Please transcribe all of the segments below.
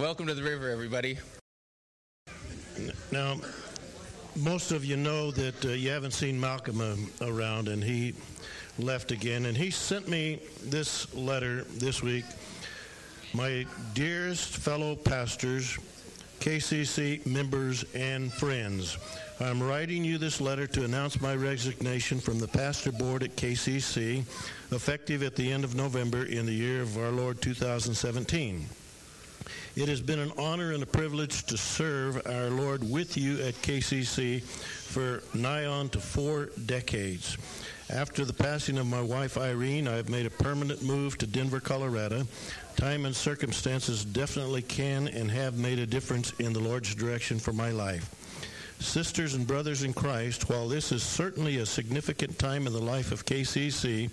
Welcome to the river, everybody. Now, most of you know that uh, you haven't seen Malcolm uh, around, and he left again. And he sent me this letter this week. My dearest fellow pastors, KCC members, and friends, I'm writing you this letter to announce my resignation from the pastor board at KCC, effective at the end of November in the year of our Lord 2017. It has been an honor and a privilege to serve our Lord with you at KCC for nigh on to four decades. After the passing of my wife Irene, I have made a permanent move to Denver, Colorado. Time and circumstances definitely can and have made a difference in the Lord's direction for my life. Sisters and brothers in Christ, while this is certainly a significant time in the life of KCC,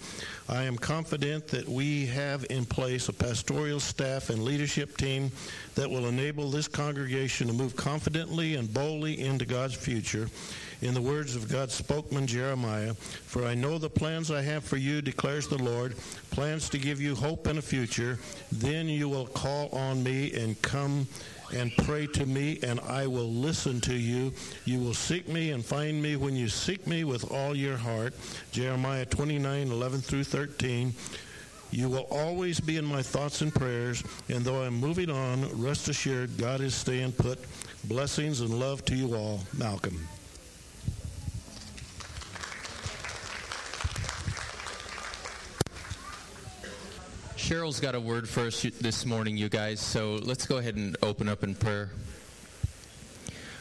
I am confident that we have in place a pastoral staff and leadership team that will enable this congregation to move confidently and boldly into God's future. In the words of God's spokesman Jeremiah, For I know the plans I have for you, declares the Lord, plans to give you hope and a future. Then you will call on me and come and pray to me, and I will listen to you. You will seek me and find me when you seek me with all your heart. Jeremiah 29, 11 through 13. You will always be in my thoughts and prayers, and though I'm moving on, rest assured God is staying put. Blessings and love to you all. Malcolm. Cheryl's got a word for us this morning, you guys, so let's go ahead and open up in prayer.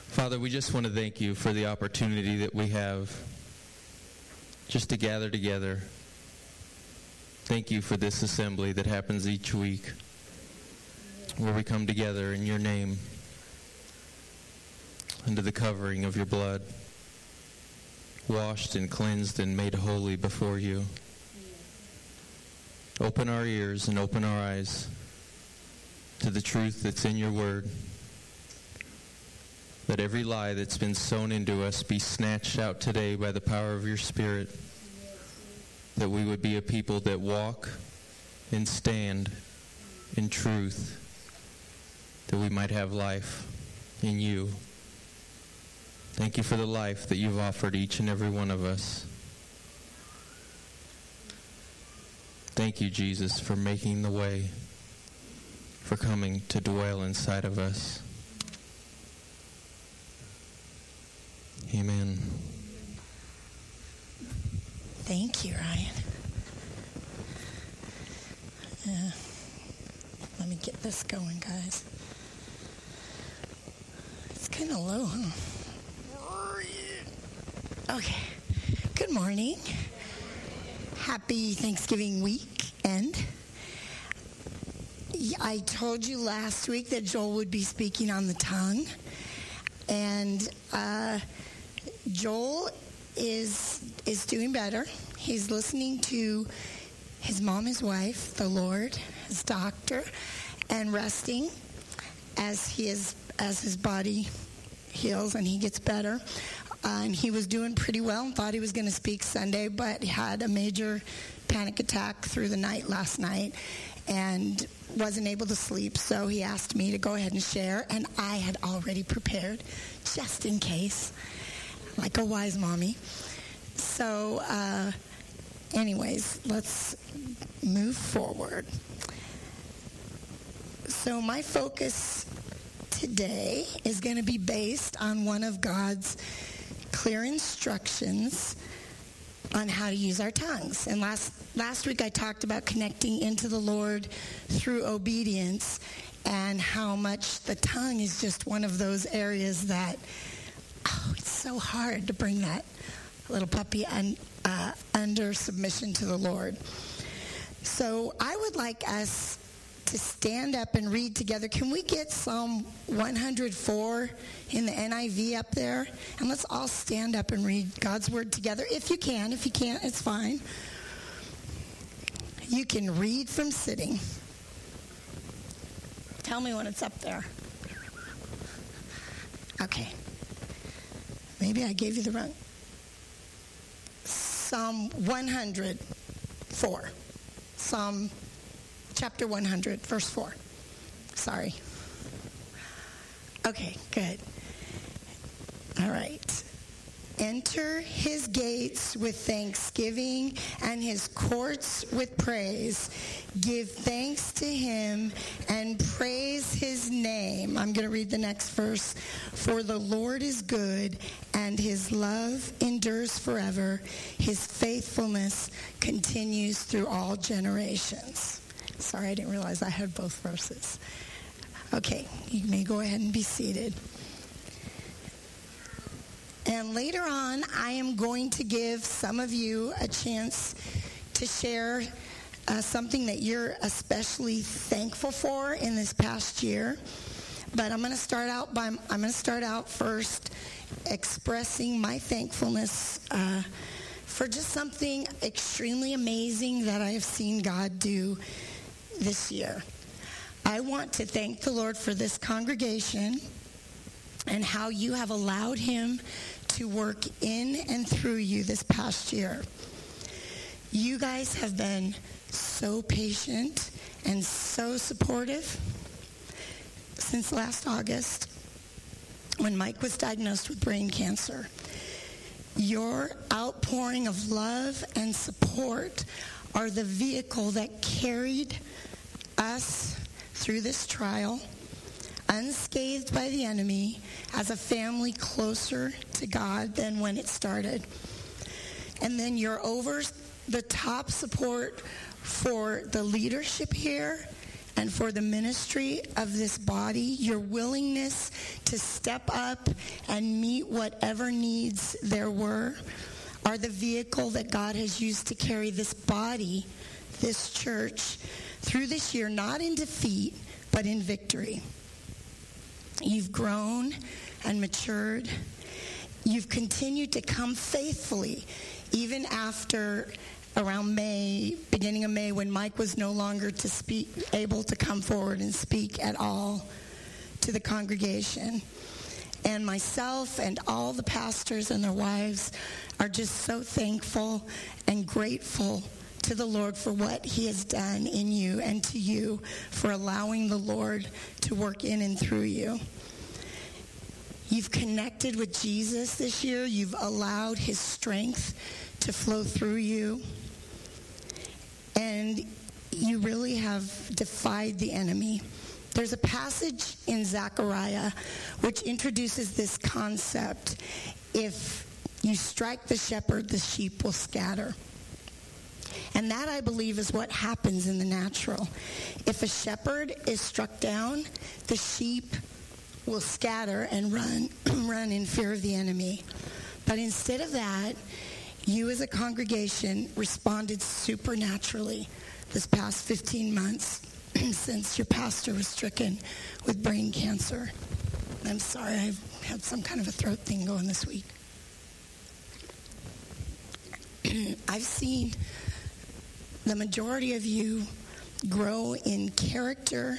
Father, we just want to thank you for the opportunity that we have just to gather together. Thank you for this assembly that happens each week where we come together in your name under the covering of your blood, washed and cleansed and made holy before you. Open our ears and open our eyes to the truth that's in your word. Let every lie that's been sown into us be snatched out today by the power of your Spirit. That we would be a people that walk and stand in truth. That we might have life in you. Thank you for the life that you've offered each and every one of us. Thank you, Jesus, for making the way, for coming to dwell inside of us. Amen. Thank you, Ryan. Uh, let me get this going, guys. It's kind of low, huh? Okay. Good morning. Happy Thanksgiving weekend. I told you last week that Joel would be speaking on the tongue. And uh, Joel is is doing better. He's listening to his mom, his wife, the Lord, his doctor, and resting as he is as his body heals and he gets better. Uh, and he was doing pretty well and thought he was going to speak Sunday, but had a major panic attack through the night last night and wasn't able to sleep. So he asked me to go ahead and share, and I had already prepared just in case, like a wise mommy. So, uh, anyways, let's move forward. So, my focus today is going to be based on one of God's clear instructions on how to use our tongues. And last last week I talked about connecting into the Lord through obedience and how much the tongue is just one of those areas that oh, it's so hard to bring that little puppy un, uh, under submission to the Lord. So I would like us to stand up and read together. Can we get Psalm 104 in the NIV up there? And let's all stand up and read God's word together. If you can. If you can't, it's fine. You can read from sitting. Tell me when it's up there. Okay. Maybe I gave you the wrong. Psalm 104. Psalm chapter 100, verse 4. Sorry. Okay, good. All right. Enter his gates with thanksgiving and his courts with praise. Give thanks to him and praise his name. I'm going to read the next verse. For the Lord is good and his love endures forever. His faithfulness continues through all generations. Sorry, I didn't realize I had both verses. Okay, you may go ahead and be seated. And later on, I am going to give some of you a chance to share uh, something that you're especially thankful for in this past year. But I'm going to start out by I'm going to start out first expressing my thankfulness uh, for just something extremely amazing that I have seen God do this year. I want to thank the Lord for this congregation and how you have allowed him to work in and through you this past year. You guys have been so patient and so supportive since last August when Mike was diagnosed with brain cancer. Your outpouring of love and support are the vehicle that carried us through this trial unscathed by the enemy as a family closer to God than when it started. And then your over the top support for the leadership here and for the ministry of this body, your willingness to step up and meet whatever needs there were are the vehicle that God has used to carry this body, this church, through this year, not in defeat, but in victory. You've grown and matured. You've continued to come faithfully, even after around May, beginning of May, when Mike was no longer to speak, able to come forward and speak at all to the congregation. And myself and all the pastors and their wives are just so thankful and grateful to the Lord for what he has done in you and to you for allowing the Lord to work in and through you. You've connected with Jesus this year. You've allowed his strength to flow through you. And you really have defied the enemy. There's a passage in Zechariah which introduces this concept. If you strike the shepherd, the sheep will scatter. And that, I believe, is what happens in the natural. If a shepherd is struck down, the sheep will scatter and run, run in fear of the enemy. But instead of that, you as a congregation responded supernaturally this past 15 months since your pastor was stricken with brain cancer. I'm sorry, I've had some kind of a throat thing going this week. I've seen the majority of you grow in character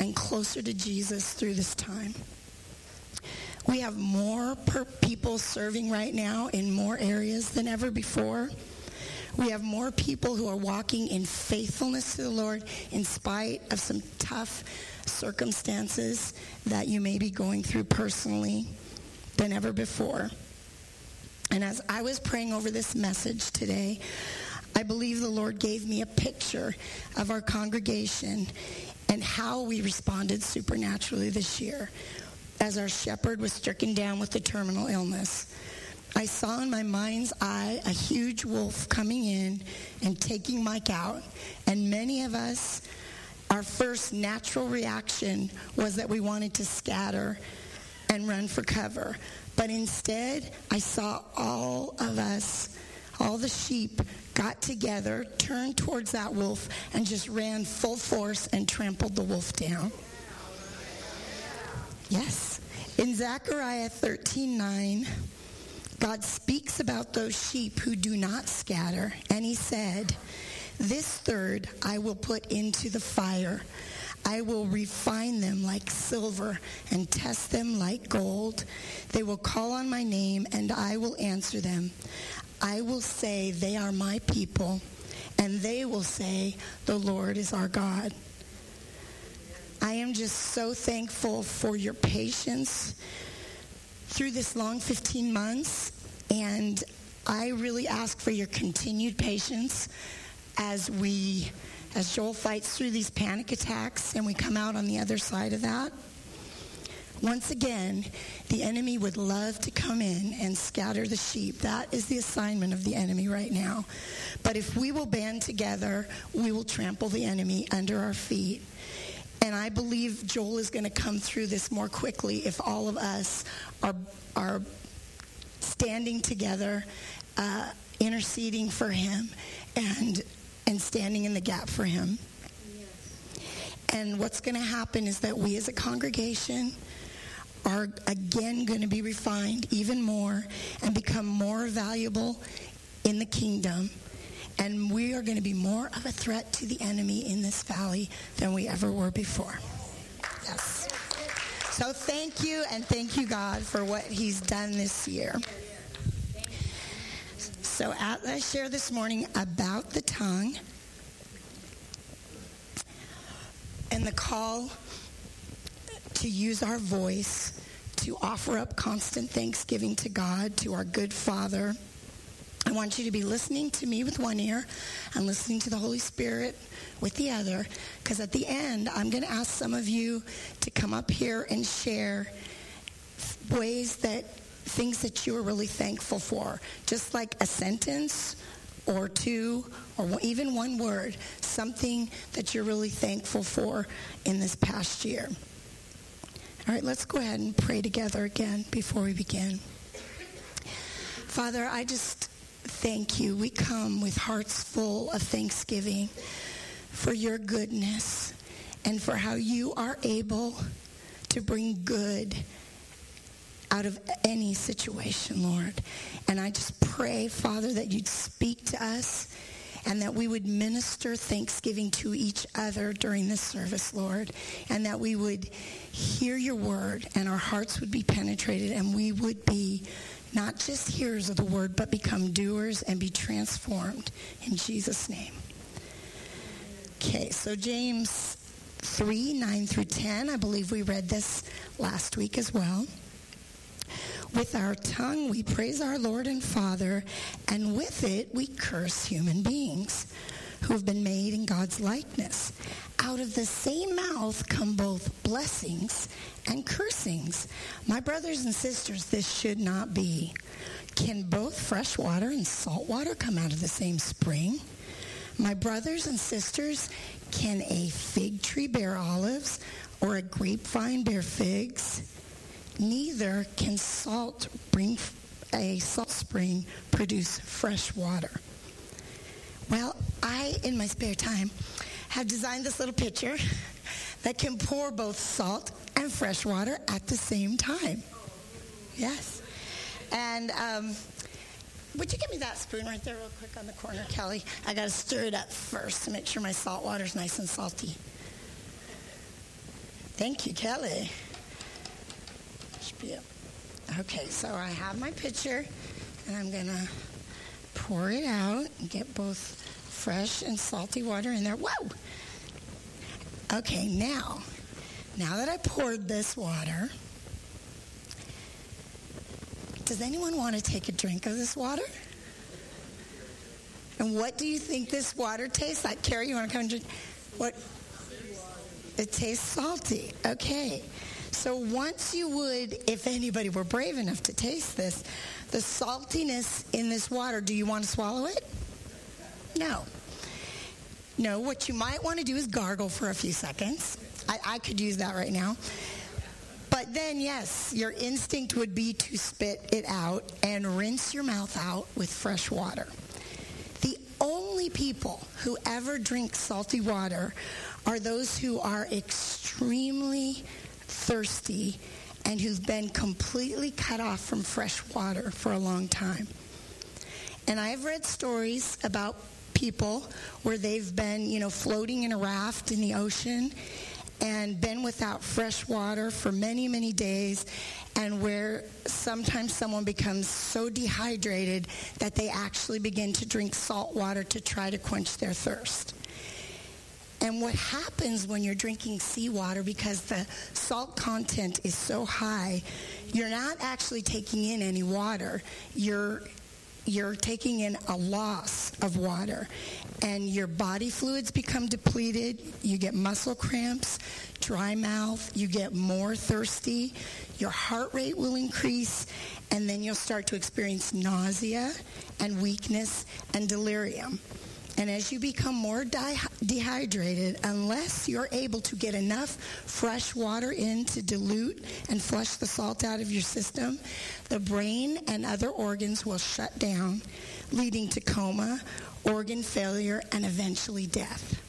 and closer to Jesus through this time. We have more people serving right now in more areas than ever before. We have more people who are walking in faithfulness to the Lord in spite of some tough circumstances that you may be going through personally than ever before. And as I was praying over this message today, I believe the Lord gave me a picture of our congregation and how we responded supernaturally this year as our shepherd was stricken down with a terminal illness. I saw in my mind's eye a huge wolf coming in and taking Mike out. And many of us, our first natural reaction was that we wanted to scatter and run for cover. But instead, I saw all of us all the sheep got together, turned towards that wolf, and just ran full force and trampled the wolf down. Yes. In Zechariah 13:9, God speaks about those sheep who do not scatter, and he said, "This third I will put into the fire. I will refine them like silver and test them like gold. They will call on my name, and I will answer them. I will say, They are my people, and they will say, The Lord is our God. I am just so thankful for your patience through this long 15 months. And I really ask for your continued patience as we, as Joel fights through these panic attacks and we come out on the other side of that. Once again, the enemy would love to come in and scatter the sheep. That is the assignment of the enemy right now. But if we will band together, we will trample the enemy under our feet. And I believe Joel is going to come through this more quickly if all of us are, are standing together, uh, interceding for him, and, and standing in the gap for him. And what's going to happen is that we as a congregation, are again going to be refined even more and become more valuable in the kingdom. And we are going to be more of a threat to the enemy in this valley than we ever were before. Yes. So thank you, and thank you, God, for what He's done this year. So, as I share this morning about the tongue and the call to use our voice to offer up constant thanksgiving to God, to our good Father. I want you to be listening to me with one ear and listening to the Holy Spirit with the other, because at the end, I'm going to ask some of you to come up here and share ways that things that you are really thankful for, just like a sentence or two or even one word, something that you're really thankful for in this past year. All right, let's go ahead and pray together again before we begin. Father, I just thank you. We come with hearts full of thanksgiving for your goodness and for how you are able to bring good out of any situation, Lord. And I just pray, Father, that you'd speak to us and that we would minister thanksgiving to each other during this service, Lord, and that we would hear your word and our hearts would be penetrated and we would be not just hearers of the word, but become doers and be transformed in Jesus' name. Okay, so James 3 9 through 10, I believe we read this last week as well. With our tongue, we praise our Lord and Father, and with it, we curse human beings who have been made in God's likeness. Out of the same mouth come both blessings and cursings. My brothers and sisters, this should not be. Can both fresh water and salt water come out of the same spring? My brothers and sisters, can a fig tree bear olives or a grapevine bear figs? Neither can salt bring a salt spring produce fresh water. Well, I, in my spare time, have designed this little pitcher that can pour both salt and fresh water at the same time. Yes. And um, would you give me that spoon right there, real quick, on the corner, Kelly? I got to stir it up first to make sure my salt water's nice and salty. Thank you, Kelly. Yeah. Okay, so I have my pitcher, and I'm going to pour it out and get both fresh and salty water in there. Whoa! Okay, now, now that I poured this water, does anyone want to take a drink of this water? And what do you think this water tastes like? Carrie, you want to come and drink? What? It tastes salty. Okay. So once you would, if anybody were brave enough to taste this, the saltiness in this water, do you want to swallow it? No. No, what you might want to do is gargle for a few seconds. I, I could use that right now. But then, yes, your instinct would be to spit it out and rinse your mouth out with fresh water. The only people who ever drink salty water are those who are extremely thirsty and who've been completely cut off from fresh water for a long time. And I've read stories about people where they've been, you know, floating in a raft in the ocean and been without fresh water for many, many days, and where sometimes someone becomes so dehydrated that they actually begin to drink salt water to try to quench their thirst. And what happens when you're drinking seawater, because the salt content is so high, you're not actually taking in any water. You're you're taking in a loss of water. And your body fluids become depleted. You get muscle cramps dry mouth. You get more thirsty. Your heart rate will increase. And then you'll start to experience nausea and weakness and delirium and as you become more di- dehydrated, unless you're able to get enough fresh water in to dilute and flush the salt out of your system, the brain and other organs will shut down, leading to coma, organ failure, and eventually death.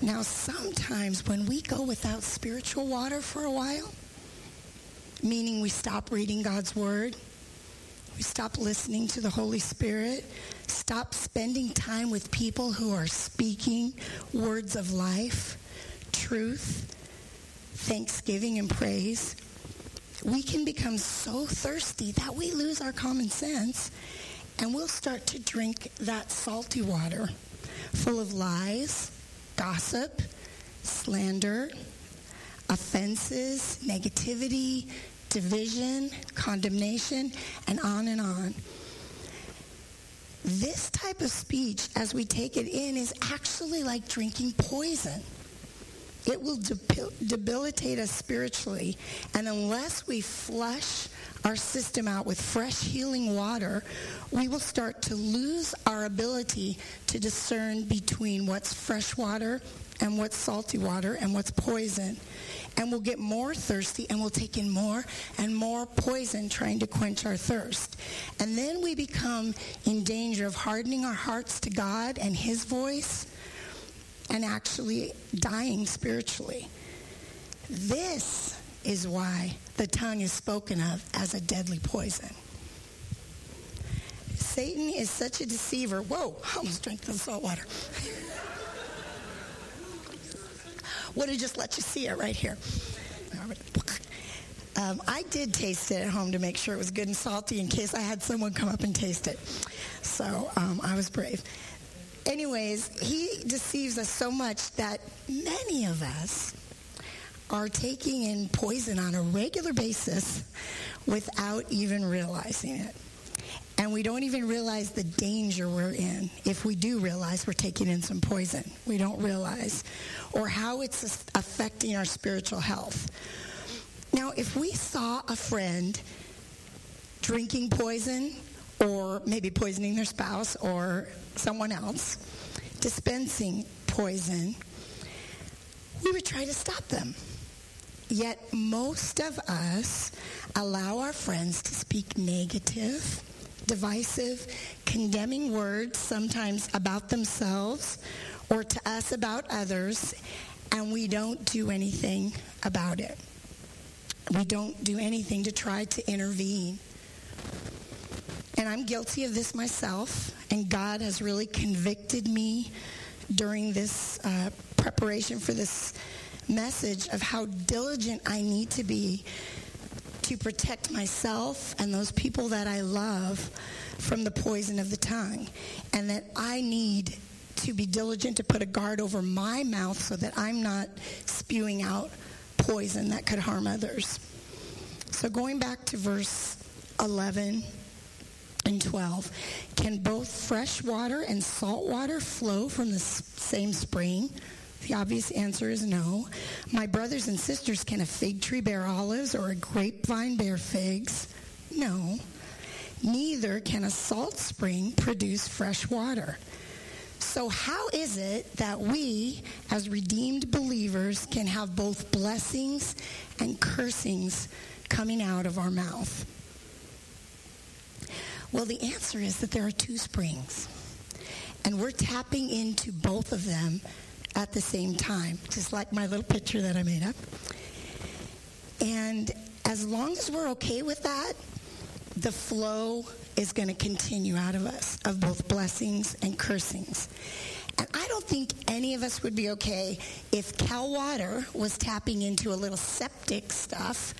Now, sometimes when we go without spiritual water for a while, meaning we stop reading God's Word, we stop listening to the Holy Spirit, stop spending time with people who are speaking words of life, truth, thanksgiving, and praise. We can become so thirsty that we lose our common sense and we'll start to drink that salty water full of lies, gossip, slander, offenses, negativity, division, condemnation, and on and on. This type of speech, as we take it in, is actually like drinking poison. It will debilitate us spiritually. And unless we flush our system out with fresh healing water, we will start to lose our ability to discern between what's fresh water and what's salty water and what's poison. And we'll get more thirsty and we'll take in more and more poison trying to quench our thirst. And then we become in danger of hardening our hearts to God and His voice and actually dying spiritually. This is why the tongue is spoken of as a deadly poison. Satan is such a deceiver. Whoa, I almost drank the salt water. Would have just let you see it right here. Um, I did taste it at home to make sure it was good and salty in case I had someone come up and taste it. So um, I was brave. Anyways, he deceives us so much that many of us are taking in poison on a regular basis without even realizing it. And we don't even realize the danger we're in. If we do realize we're taking in some poison, we don't realize. Or how it's affecting our spiritual health. Now, if we saw a friend drinking poison, or maybe poisoning their spouse or someone else, dispensing poison, we would try to stop them. Yet most of us allow our friends to speak negative, divisive, condemning words, sometimes about themselves or to us about others, and we don't do anything about it. We don't do anything to try to intervene. And I'm guilty of this myself, and God has really convicted me during this uh, preparation for this message of how diligent I need to be to protect myself and those people that I love from the poison of the tongue. And that I need to be diligent to put a guard over my mouth so that I'm not spewing out poison that could harm others. So going back to verse 11 and 12, can both fresh water and salt water flow from the same spring? The obvious answer is no. My brothers and sisters, can a fig tree bear olives or a grapevine bear figs? No. Neither can a salt spring produce fresh water. So, how is it that we, as redeemed believers, can have both blessings and cursings coming out of our mouth? Well, the answer is that there are two springs, and we're tapping into both of them at the same time, just like my little picture that I made up. And as long as we're okay with that, the flow is going to continue out of us of both blessings and cursings. And I don't think any of us would be okay if Cal Water was tapping into a little septic stuff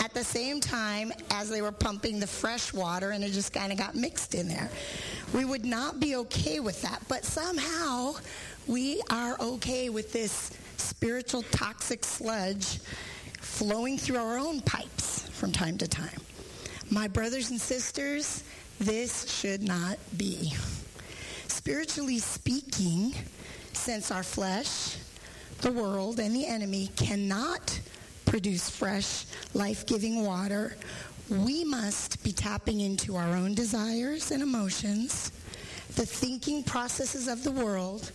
at the same time as they were pumping the fresh water and it just kind of got mixed in there. We would not be okay with that. But somehow we are okay with this spiritual toxic sludge flowing through our own pipes from time to time. My brothers and sisters, this should not be. Spiritually speaking, since our flesh, the world, and the enemy cannot produce fresh, life giving water, we must be tapping into our own desires and emotions, the thinking processes of the world,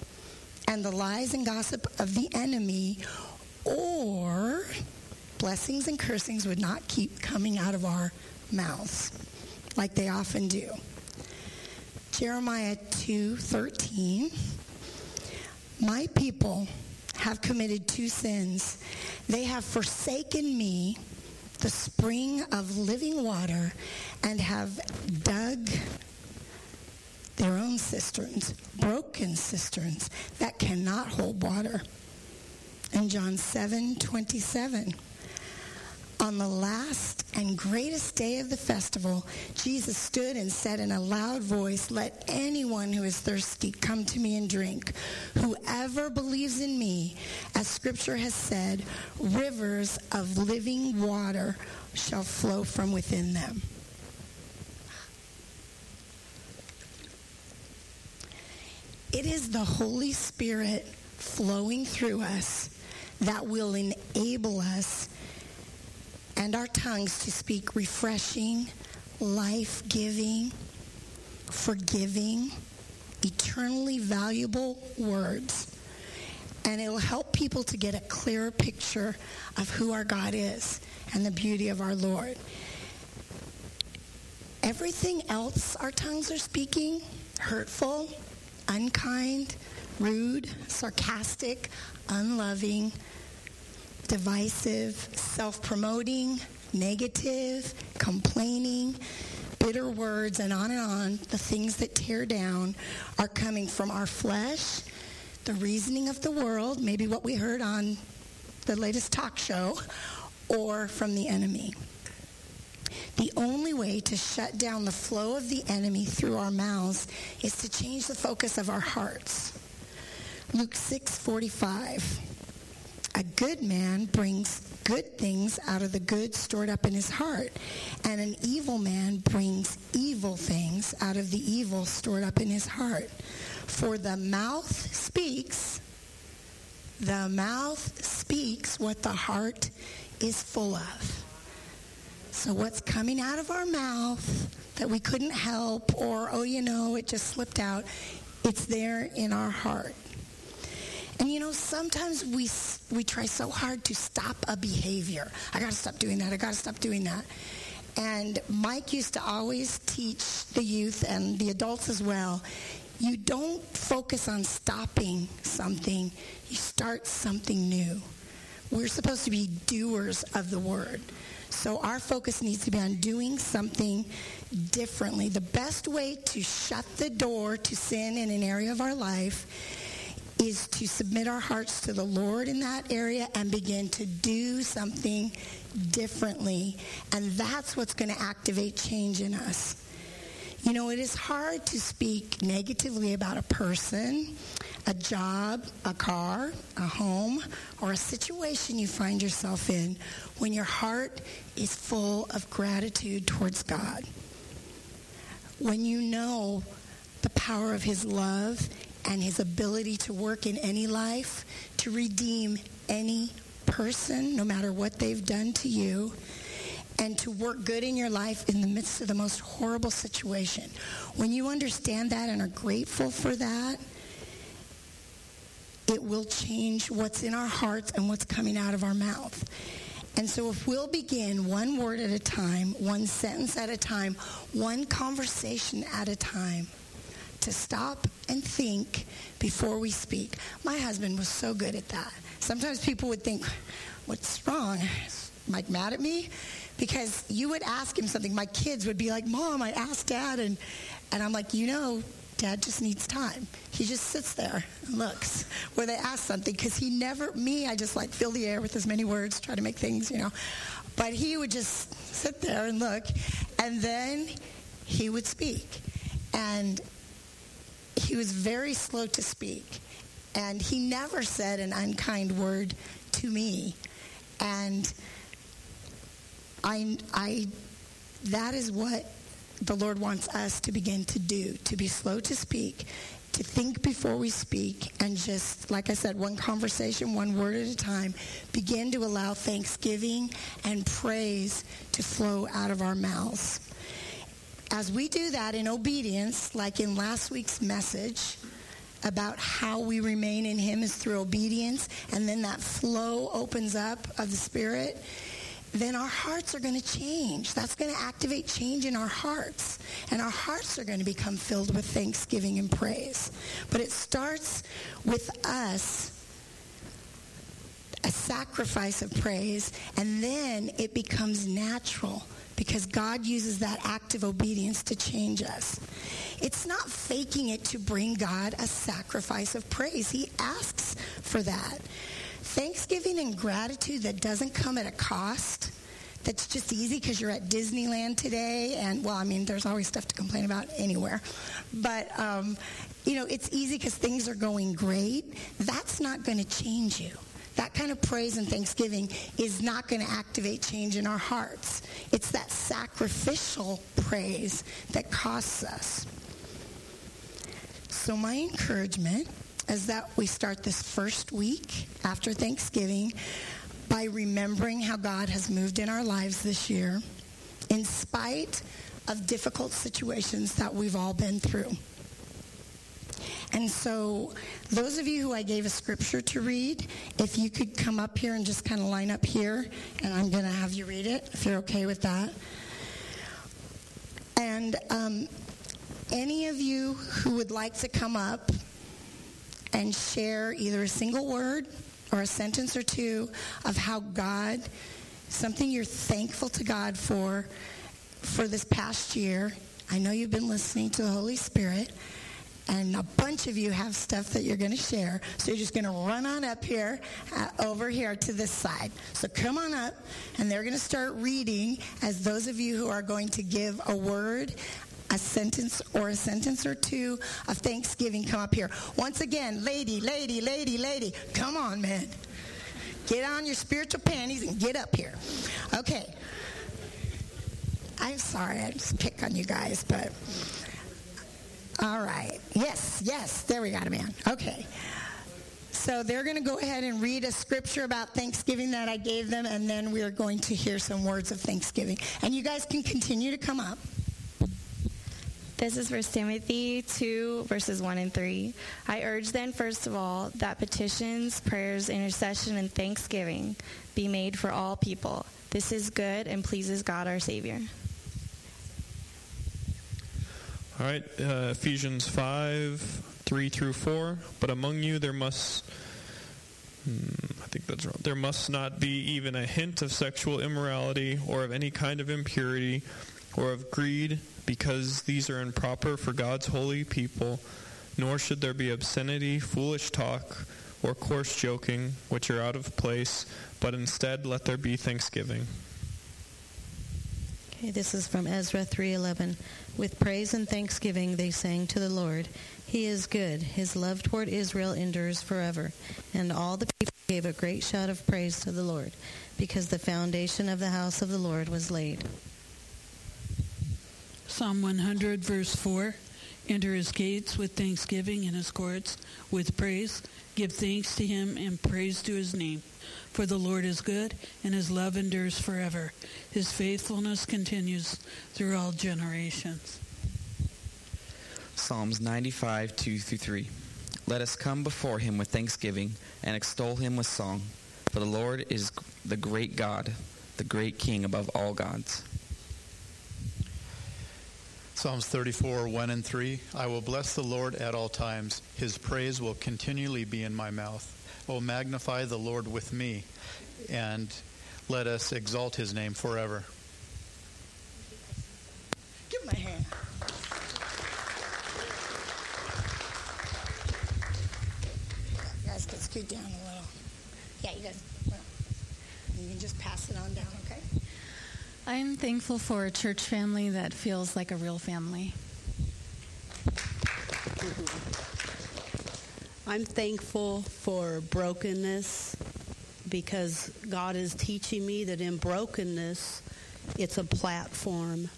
and the lies and gossip of the enemy, or blessings and cursings would not keep coming out of our mouths like they often do. Jeremiah 2:13 My people have committed two sins. They have forsaken me, the spring of living water, and have dug their own cisterns, broken cisterns that cannot hold water. In John 7:27 on the last and greatest day of the festival, Jesus stood and said in a loud voice, Let anyone who is thirsty come to me and drink. Whoever believes in me, as scripture has said, rivers of living water shall flow from within them. It is the Holy Spirit flowing through us that will enable us and our tongues to speak refreshing, life giving, forgiving, eternally valuable words. And it'll help people to get a clearer picture of who our God is and the beauty of our Lord. Everything else our tongues are speaking, hurtful, unkind, rude, sarcastic, unloving, divisive, self promoting, negative, complaining, bitter words, and on and on, the things that tear down are coming from our flesh, the reasoning of the world, maybe what we heard on the latest talk show, or from the enemy. The only way to shut down the flow of the enemy through our mouths is to change the focus of our hearts. Luke 6:45 a good man brings good things out of the good stored up in his heart, and an evil man brings evil things out of the evil stored up in his heart. For the mouth speaks, the mouth speaks what the heart is full of. So, what's coming out of our mouth that we couldn't help, or, oh, you know, it just slipped out, it's there in our heart. And you know, sometimes we we try so hard to stop a behavior. I got to stop doing that. I got to stop doing that. And Mike used to always teach the youth and the adults as well. You don't focus on stopping something. You start something new. We're supposed to be doers of the word. So our focus needs to be on doing something differently. The best way to shut the door to sin in an area of our life is to submit our hearts to the Lord in that area and begin to do something differently. And that's what's going to activate change in us. You know, it is hard to speak negatively about a person, a job, a car, a home, or a situation you find yourself in when your heart is full of gratitude towards God. When you know the power of His love and his ability to work in any life, to redeem any person, no matter what they've done to you, and to work good in your life in the midst of the most horrible situation. When you understand that and are grateful for that, it will change what's in our hearts and what's coming out of our mouth. And so, if we'll begin one word at a time, one sentence at a time, one conversation at a time, to stop and think before we speak. My husband was so good at that. Sometimes people would think, What's wrong? Mike mad at me? Because you would ask him something. My kids would be like, Mom, I asked dad. And, and I'm like, You know, Dad just needs time. He just sits there and looks where they ask something because he never, me, I just like fill the air with as many words, try to make things, you know. But he would just sit there and look, and then he would speak. And he was very slow to speak. And he never said an unkind word to me. And I, I, that is what the Lord wants us to begin to do, to be slow to speak, to think before we speak, and just, like I said, one conversation, one word at a time, begin to allow thanksgiving and praise to flow out of our mouths. As we do that in obedience, like in last week's message, about how we remain in him is through obedience and then that flow opens up of the spirit then our hearts are going to change. That's going to activate change in our hearts. And our hearts are going to become filled with thanksgiving and praise. But it starts with us a sacrifice of praise, and then it becomes natural because God uses that act of obedience to change us. It's not faking it to bring God a sacrifice of praise. He asks for that. Thanksgiving and gratitude that doesn't come at a cost, that's just easy because you're at Disneyland today, and well, I mean, there's always stuff to complain about anywhere. But, um, you know, it's easy because things are going great. That's not going to change you. That kind of praise and thanksgiving is not going to activate change in our hearts. It's that sacrificial praise that costs us. So, my encouragement is that we start this first week after Thanksgiving by remembering how God has moved in our lives this year in spite of difficult situations that we've all been through. And so, those of you who I gave a scripture to read, if you could come up here and just kind of line up here, and I'm going to have you read it, if you're okay with that. And um, any of you who would like to come up and share either a single word or a sentence or two of how God, something you're thankful to God for, for this past year. I know you've been listening to the Holy Spirit, and a bunch of you have stuff that you're going to share. So you're just going to run on up here, uh, over here to this side. So come on up, and they're going to start reading as those of you who are going to give a word a sentence or a sentence or two of thanksgiving come up here. Once again, lady, lady, lady, lady, come on, man. Get on your spiritual panties and get up here. Okay. I'm sorry, I just pick on you guys, but all right. Yes, yes, there we got a man. Okay. So they're going to go ahead and read a scripture about Thanksgiving that I gave them, and then we are going to hear some words of Thanksgiving. And you guys can continue to come up. This is 1 Timothy 2, verses 1 and 3. I urge then, first of all, that petitions, prayers, intercession, and thanksgiving be made for all people. This is good and pleases God our Savior. All right, uh, Ephesians 5, 3 through 4. But among you there must, hmm, I think that's wrong. There must not be even a hint of sexual immorality or of any kind of impurity or of greed, because these are improper for God's holy people. Nor should there be obscenity, foolish talk, or coarse joking, which are out of place, but instead let there be thanksgiving. Okay, this is from Ezra 3:11. With praise and thanksgiving they sang to the Lord. He is good. His love toward Israel endures forever. And all the people gave a great shout of praise to the Lord, because the foundation of the house of the Lord was laid. Psalm 100, verse 4 Enter his gates with thanksgiving and his courts with praise. Give thanks to him and praise to his name. For the Lord is good, and his love endures forever. His faithfulness continues through all generations. Psalms 95, 2 through 3. Let us come before him with thanksgiving and extol him with song. For the Lord is the great God, the great King above all gods. Psalms 34, 1 and 3. I will bless the Lord at all times. His praise will continually be in my mouth. Oh, magnify the Lord with me, and let us exalt his name forever. Give my hand. it down a little. Yeah, you guys. Well, you can just pass it on down, okay? I'm thankful for a church family that feels like a real family. I'm thankful for brokenness because God is teaching me that in brokenness, it's a platform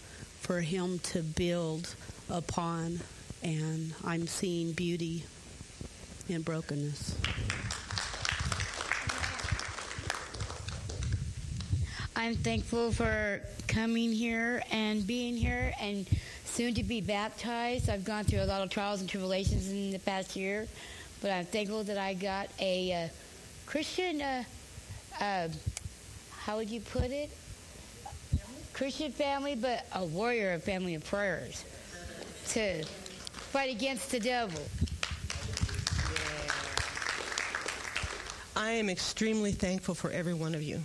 for Him to build upon, and I'm seeing beauty in brokenness. I'm thankful for coming here and being here and soon to be baptized. I've gone through a lot of trials and tribulations in the past year, but I'm thankful that I got a uh, Christian, uh, uh, how would you put it? Christian family, but a warrior, family of prayers to fight against the devil. I am extremely thankful for every one of you.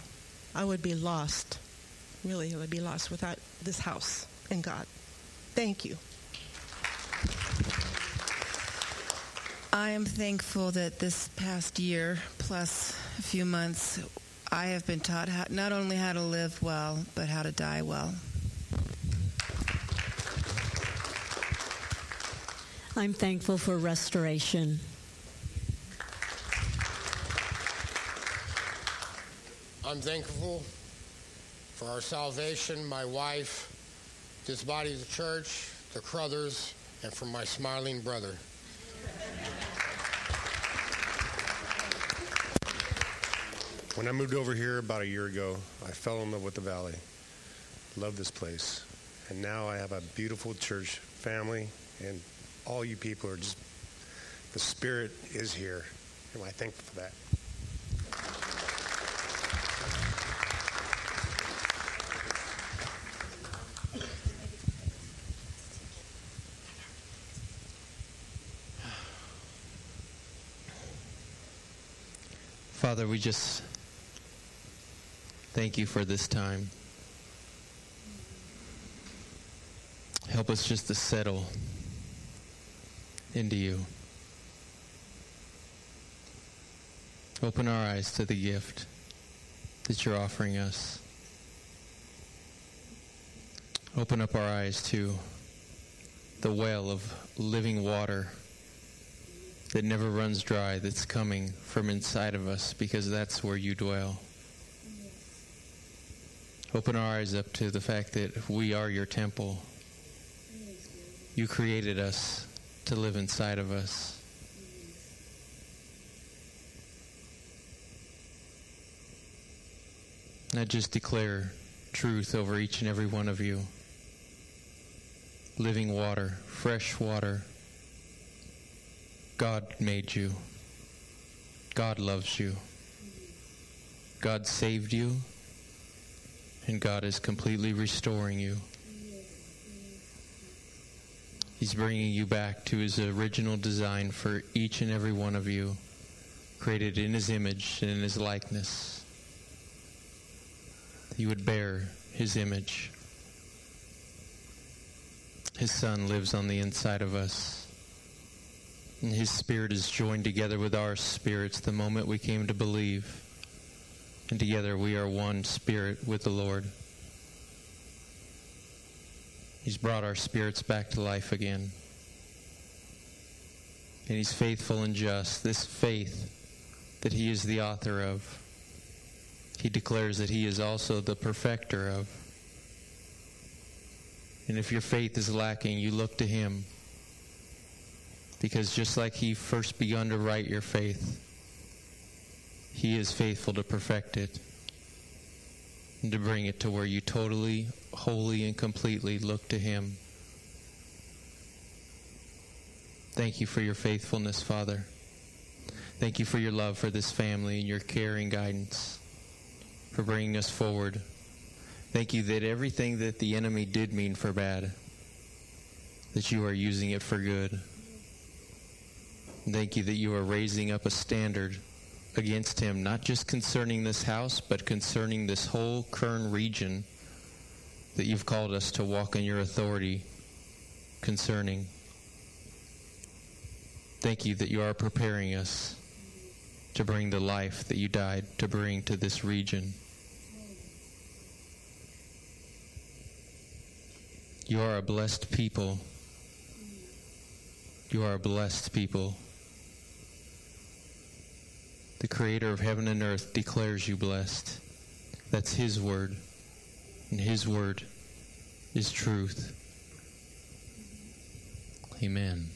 I would be lost, really, I would be lost without this house and God. Thank you. I am thankful that this past year plus a few months, I have been taught how, not only how to live well, but how to die well. I'm thankful for restoration. I'm thankful for our salvation, my wife, this body of the church, the Crothers, and for my smiling brother. When I moved over here about a year ago, I fell in love with the valley. Love this place. And now I have a beautiful church family, and all you people are just, the Spirit is here. And I thankful for that. Father, we just thank you for this time. Help us just to settle into you. Open our eyes to the gift that you're offering us. Open up our eyes to the well of living water that never runs dry, that's coming from inside of us because that's where you dwell. Open our eyes up to the fact that we are your temple. You created us to live inside of us. And I just declare truth over each and every one of you. Living water, fresh water. God made you. God loves you. God saved you. And God is completely restoring you. He's bringing you back to his original design for each and every one of you, created in his image and in his likeness. You would bear his image. His son lives on the inside of us. And his spirit is joined together with our spirits the moment we came to believe. And together we are one spirit with the Lord. He's brought our spirits back to life again. And he's faithful and just. This faith that he is the author of, he declares that he is also the perfecter of. And if your faith is lacking, you look to him. Because just like he first begun to write your faith, he is faithful to perfect it and to bring it to where you totally, wholly, and completely look to him. Thank you for your faithfulness, Father. Thank you for your love for this family and your care and guidance, for bringing us forward. Thank you that everything that the enemy did mean for bad, that you are using it for good. Thank you that you are raising up a standard against him, not just concerning this house, but concerning this whole Kern region that you've called us to walk in your authority concerning. Thank you that you are preparing us to bring the life that you died to bring to this region. You are a blessed people. You are a blessed people. The Creator of heaven and earth declares you blessed. That's His word. And His word is truth. Amen.